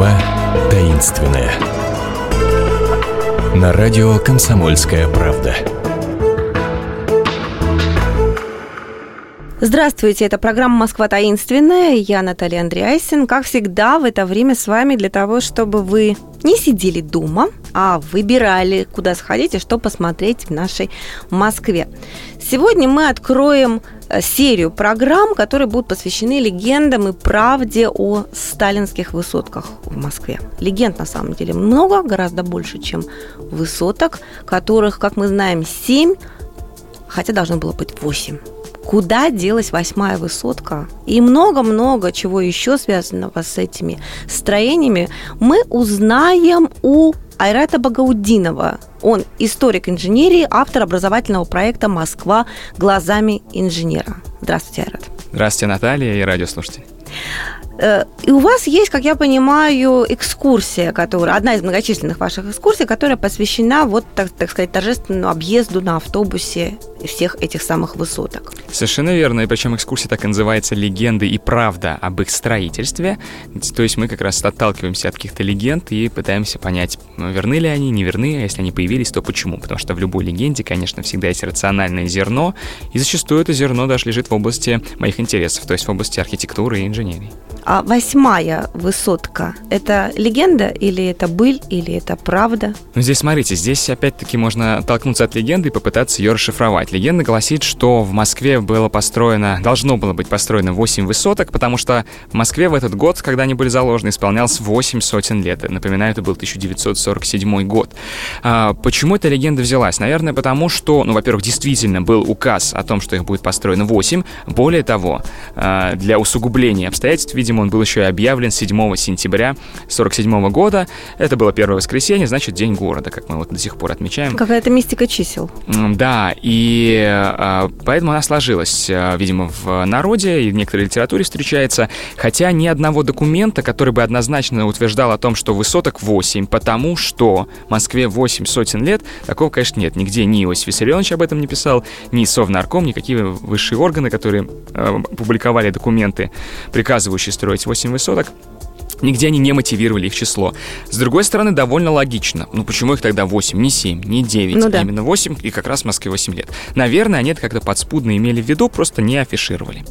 Москва таинственная. На радио «Комсомольская правда». Здравствуйте, это программа «Москва таинственная». Я Наталья Андреасин. Как всегда, в это время с вами для того, чтобы вы не сидели дома, а выбирали, куда сходить и что посмотреть в нашей Москве. Сегодня мы откроем э, серию программ, которые будут посвящены легендам и правде о сталинских высотках в Москве. Легенд на самом деле много, гораздо больше, чем высоток, которых, как мы знаем, семь, хотя должно было быть восемь куда делась восьмая высотка и много-много чего еще связанного с этими строениями, мы узнаем у Айрата Багаудинова. Он историк инженерии, автор образовательного проекта «Москва глазами инженера». Здравствуйте, Айрат. Здравствуйте, Наталья и радиослушатели. Э, и у вас есть, как я понимаю, экскурсия, которая одна из многочисленных ваших экскурсий, которая посвящена вот, так, так сказать, торжественному объезду на автобусе всех этих самых высоток. Совершенно верно, и причем экскурсия так и называется «Легенды и правда об их строительстве». То есть мы как раз отталкиваемся от каких-то легенд и пытаемся понять, верны ли они, не верны, а если они появились, то почему. Потому что в любой легенде, конечно, всегда есть рациональное зерно, и зачастую это зерно даже лежит в области моих интересов, то есть в области архитектуры и инженерии. А восьмая высотка – это легенда или это быль, или это правда? Ну, здесь, смотрите, здесь опять-таки можно оттолкнуться от легенды и попытаться ее расшифровать. Легенда гласит, что в Москве было построено, должно было быть построено 8 высоток, потому что в Москве в этот год, когда они были заложены, исполнялось 8 сотен лет. Напоминаю, это был 1947 год. А, почему эта легенда взялась? Наверное, потому что, ну, во-первых, действительно был указ о том, что их будет построено 8. Более того, а, для усугубления обстоятельств, видимо, он был еще и объявлен 7 сентября 1947 года. Это было первое воскресенье, значит, День города, как мы вот до сих пор отмечаем. Какая-то мистика чисел. Да, и э, поэтому она сложилась, э, видимо, в народе и в некоторой литературе встречается, хотя ни одного документа, который бы однозначно утверждал о том, что высоток 8, потому что Москве 8 сотен лет, такого, конечно, нет. Нигде ни Иосиф Виссарионович об этом не писал, ни Совнарком, никакие высшие органы, которые э, публиковали документы, приказывающие строить 8 высоток, Нигде они не мотивировали их число. С другой стороны, довольно логично. Ну почему их тогда 8, не 7, не 9, ну, да. а именно 8 и как раз в Москве 8 лет? Наверное, они это как-то подспудно имели в виду, просто не афишировали.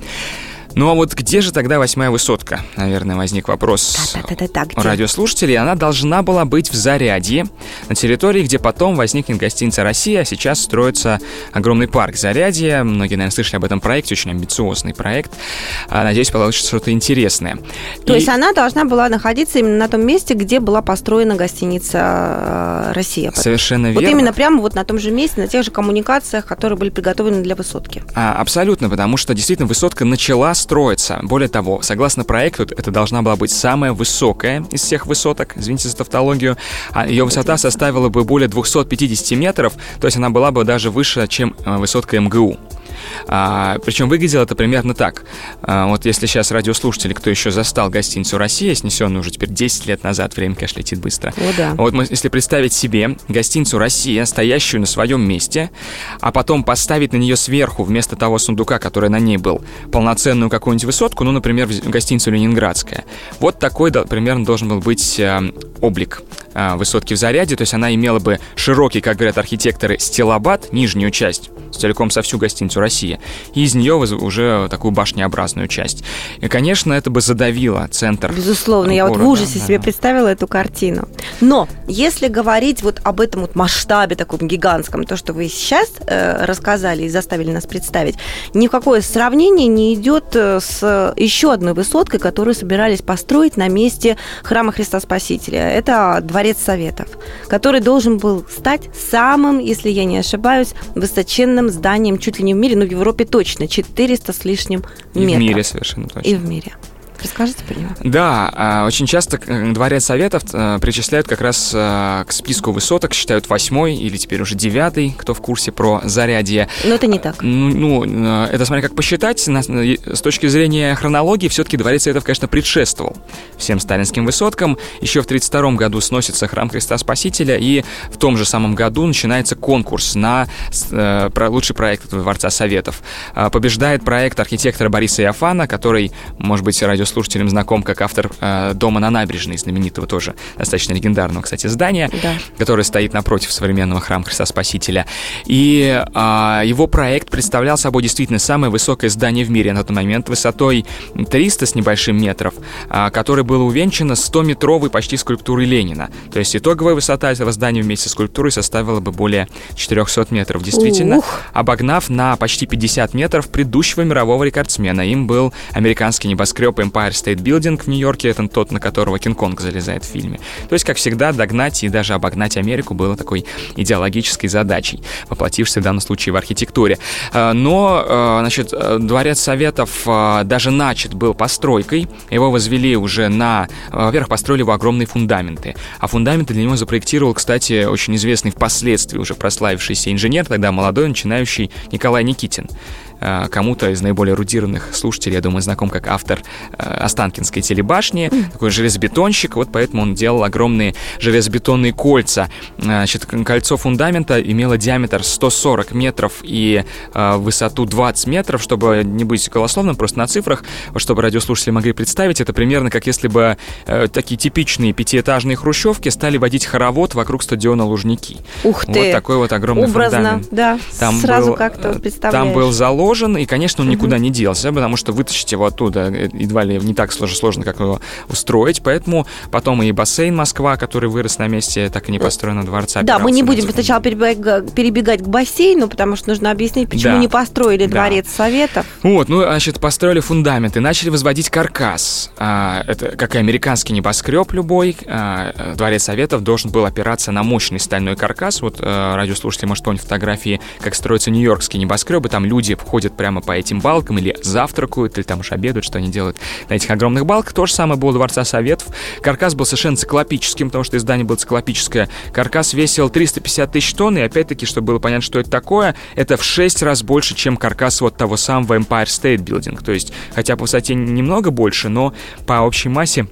Ну а вот где же тогда восьмая высотка? Наверное, возник вопрос да, да, да, у радиослушателей. Она должна была быть в Зарядье, на территории, где потом возникнет гостиница «Россия», а сейчас строится огромный парк Зарядье. Многие, наверное, слышали об этом проекте, очень амбициозный проект. А, надеюсь, получится что-то интересное. То И... есть она должна была находиться именно на том месте, где была построена гостиница э, «Россия». Совершенно верно. Вот именно прямо вот на том же месте, на тех же коммуникациях, которые были приготовлены для высотки. А, абсолютно, потому что действительно высотка начала строится. Более того, согласно проекту, это должна была быть самая высокая из всех высоток, извините за тавтологию. А ее высота составила бы более 250 метров, то есть она была бы даже выше, чем э, высотка МГУ. А, причем выглядело это примерно так. А, вот если сейчас радиослушатели, кто еще застал гостиницу «Россия», снесенную уже теперь 10 лет назад, время, конечно, летит быстро. О, да. Вот если представить себе гостиницу «Россия», стоящую на своем месте, а потом поставить на нее сверху, вместо того сундука, который на ней был, полноценную какую-нибудь высотку, ну, например, гостиницу «Ленинградская». Вот такой да, примерно должен был быть э, облик высотки в заряде, то есть она имела бы широкий, как говорят архитекторы, стилобат, нижнюю часть, целиком со всю гостиницу «Россия», и из нее уже такую башнеобразную часть. И, конечно, это бы задавило центр Безусловно, города. я вот в ужасе да. себе представила эту картину. Но если говорить вот об этом вот масштабе таком гигантском, то, что вы сейчас э, рассказали и заставили нас представить, ни в какое сравнение не идет э, с еще одной высоткой, которую собирались построить на месте храма Христа Спасителя. Это Дворец Советов, который должен был стать самым, если я не ошибаюсь, высоченным зданием чуть ли не в мире, но в Европе точно, 400 с лишним метров. И в мире совершенно точно. И в мире. Расскажите про него. Да, а, очень часто Дворец Советов э, причисляют как раз э, к списку высоток, считают восьмой или теперь уже девятый, кто в курсе про зарядье. Но это не так. Ну, это смотря как посчитать. С точки зрения хронологии, все-таки Дворец Советов, конечно, предшествовал всем сталинским высоткам. Еще в 1932 году сносится храм Христа Спасителя, и в том же самом году начинается конкурс на э, лучший проект Дворца Советов. Побеждает проект архитектора Бориса Яфана, который, может быть, радио радиослушателям знаком как автор э, «Дома на набережной», знаменитого тоже, достаточно легендарного, кстати, здания, да. которое стоит напротив современного храма Христа Спасителя. И э, его проект представлял собой действительно самое высокое здание в мире на тот момент, высотой 300 с небольшим метров, э, которое было увенчано 100-метровой почти скульптурой Ленина. То есть итоговая высота этого здания вместе с скульптурой составила бы более 400 метров. Действительно, Ух. обогнав на почти 50 метров предыдущего мирового рекордсмена. Им был американский небоскреб Empire State Building в Нью-Йорке, это тот, на которого Кинг-Конг залезает в фильме. То есть, как всегда, догнать и даже обогнать Америку было такой идеологической задачей, воплотившейся в данном случае в архитектуре. А, но, а, значит, Дворец Советов а, даже начат был постройкой. Его возвели уже на... Во-первых, построили его огромные фундаменты. А фундаменты для него запроектировал, кстати, очень известный впоследствии уже прославившийся инженер, тогда молодой, начинающий Николай Никитин. Э, кому-то из наиболее эрудированных слушателей, я думаю, знаком как автор э, Останкинской телебашни, такой железобетонщик, вот поэтому он делал огромные железобетонные кольца. Э, значит, кольцо фундамента имело диаметр 140 метров и высоту 20 метров, чтобы не быть голословным, просто на цифрах, чтобы радиослушатели могли представить, это примерно как если бы такие типичные пятиэтажные хрущевки стали водить хоровод вокруг стадиона Лужники. Ух ты! Вот такой вот огромный Образно, фундамент. да, там сразу как-то. Там был залог заложен, и, конечно, он никуда не делся, потому что вытащить его оттуда э, едва ли не так сложно, сложно как его устроить, поэтому потом и бассейн Москва, который вырос на месте так и не построенного дворца. Да, мы не будем сначала перебегать, перебегать к бассейну, потому что нужно объяснить, почему да. не построили да. дворец Советов. Вот, ну, значит, построили фундаменты, начали возводить каркас. А, это как и американский небоскреб любой, а, дворец Советов должен был опираться на мощный стальной каркас. Вот а, радиослушатели, может, помнить фотографии, как строятся нью-йоркские небоскребы, там люди входят ходят прямо по этим балкам или завтракают, или там уж обедают, что они делают на этих огромных балках. То же самое было у Дворца Советов. Каркас был совершенно циклопическим, потому что издание было циклопическое. Каркас весил 350 тысяч тонн, и опять-таки, чтобы было понятно, что это такое, это в 6 раз больше, чем каркас вот того самого Empire State Building. То есть, хотя по высоте немного больше, но по общей массе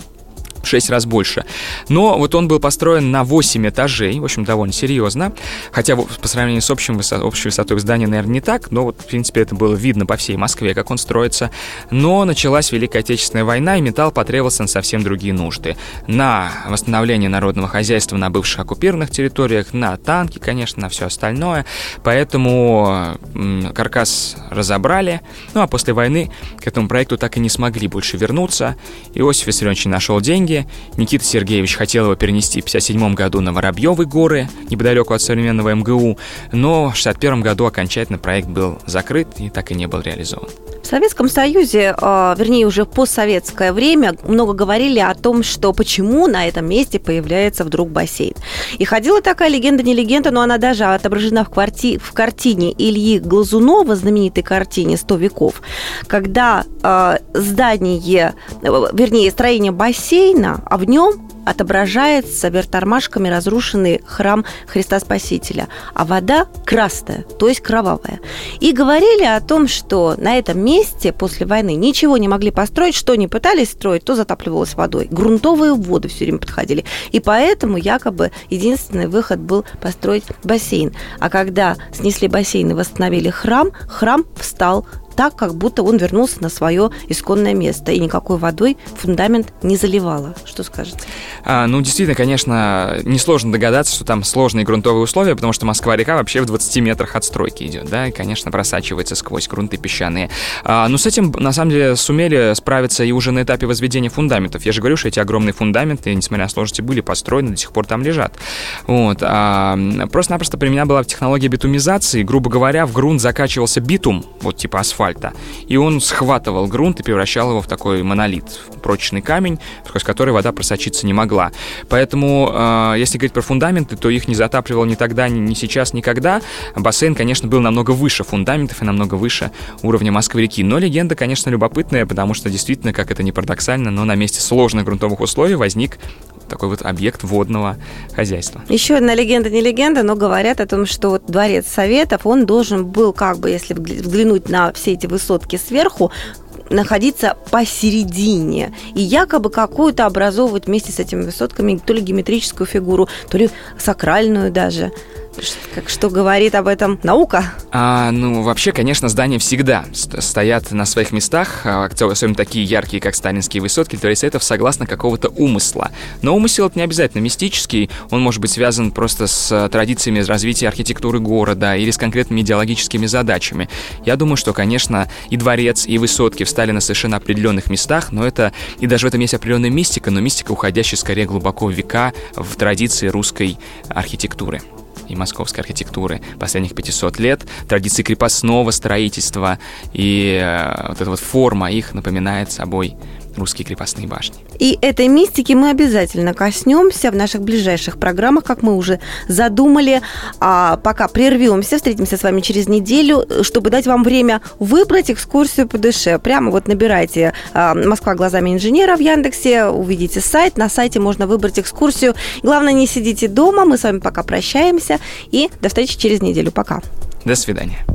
6 раз больше. Но вот он был построен на 8 этажей, в общем, довольно серьезно. Хотя по сравнению с общим общей высотой здания, наверное, не так, но вот, в принципе, это было видно по всей Москве, как он строится. Но началась Великая Отечественная война, и металл потребовался на совсем другие нужды. На восстановление народного хозяйства на бывших оккупированных территориях, на танки, конечно, на все остальное. Поэтому каркас разобрали. Ну, а после войны к этому проекту так и не смогли больше вернуться. Иосиф Виссарионович нашел деньги, Никита Сергеевич хотел его перенести в 1957 году на Воробьевы горы, неподалеку от современного МГУ, но в 1961 году окончательно проект был закрыт и так и не был реализован. В Советском Союзе, а, вернее, уже в постсоветское время много говорили о том, что почему на этом месте появляется вдруг бассейн. И ходила такая легенда, не легенда, но она даже отображена в, кварти... в картине Ильи Глазунова, знаменитой картине «Сто веков», когда э, здание, вернее, строение бассейна, а в нем отображается вертормашками разрушенный храм Христа Спасителя, а вода красная, то есть кровавая. И говорили о том, что на этом месте после войны ничего не могли построить, что не пытались строить, то затапливалось водой. Грунтовые воды все время подходили. И поэтому якобы единственный выход был построить бассейн. А когда снесли бассейн и восстановили храм, храм встал так, как будто он вернулся на свое исконное место, и никакой водой фундамент не заливало. Что скажете? А, ну, действительно, конечно, несложно догадаться, что там сложные грунтовые условия, потому что Москва-река вообще в 20 метрах от стройки идет, да, и, конечно, просачивается сквозь грунты песчаные. А, ну, с этим, на самом деле, сумели справиться и уже на этапе возведения фундаментов. Я же говорю, что эти огромные фундаменты, несмотря на сложности, были построены, до сих пор там лежат. Вот. А, просто-напросто применена была технология битумизации. Грубо говоря, в грунт закачивался битум, вот типа асфальт, асфальта. И он схватывал грунт и превращал его в такой монолит, прочный камень, сквозь который вода просочиться не могла. Поэтому, э, если говорить про фундаменты, то их не затапливал ни тогда, ни, ни сейчас, никогда. Бассейн, конечно, был намного выше фундаментов и намного выше уровня Москвы-реки. Но легенда, конечно, любопытная, потому что действительно, как это не парадоксально, но на месте сложных грунтовых условий возник такой вот объект водного хозяйства. Еще одна легенда, не легенда, но говорят о том, что вот дворец Советов, он должен был, как бы, если взглянуть на все эти высотки сверху, находиться посередине и якобы какую-то образовывать вместе с этими высотками то ли геометрическую фигуру, то ли сакральную даже. Как что говорит об этом наука? А, ну, вообще, конечно, здания всегда стоят на своих местах, а, особенно такие яркие, как сталинские высотки, это согласно какого-то умысла. Но умысел это не обязательно мистический, он может быть связан просто с традициями развития архитектуры города или с конкретными идеологическими задачами. Я думаю, что, конечно, и дворец, и высотки встали на совершенно определенных местах, но это и даже в этом есть определенная мистика, но мистика, уходящая скорее глубоко в века в традиции русской архитектуры и московской архитектуры последних 500 лет, традиции крепостного строительства, и э, вот эта вот форма их напоминает собой русские крепостные башни. И этой мистики мы обязательно коснемся в наших ближайших программах, как мы уже задумали. А пока прервемся, встретимся с вами через неделю, чтобы дать вам время выбрать экскурсию по душе. Прямо вот набирайте а, «Москва глазами инженера» в Яндексе, увидите сайт, на сайте можно выбрать экскурсию. Главное, не сидите дома, мы с вами пока прощаемся и до встречи через неделю. Пока. До свидания.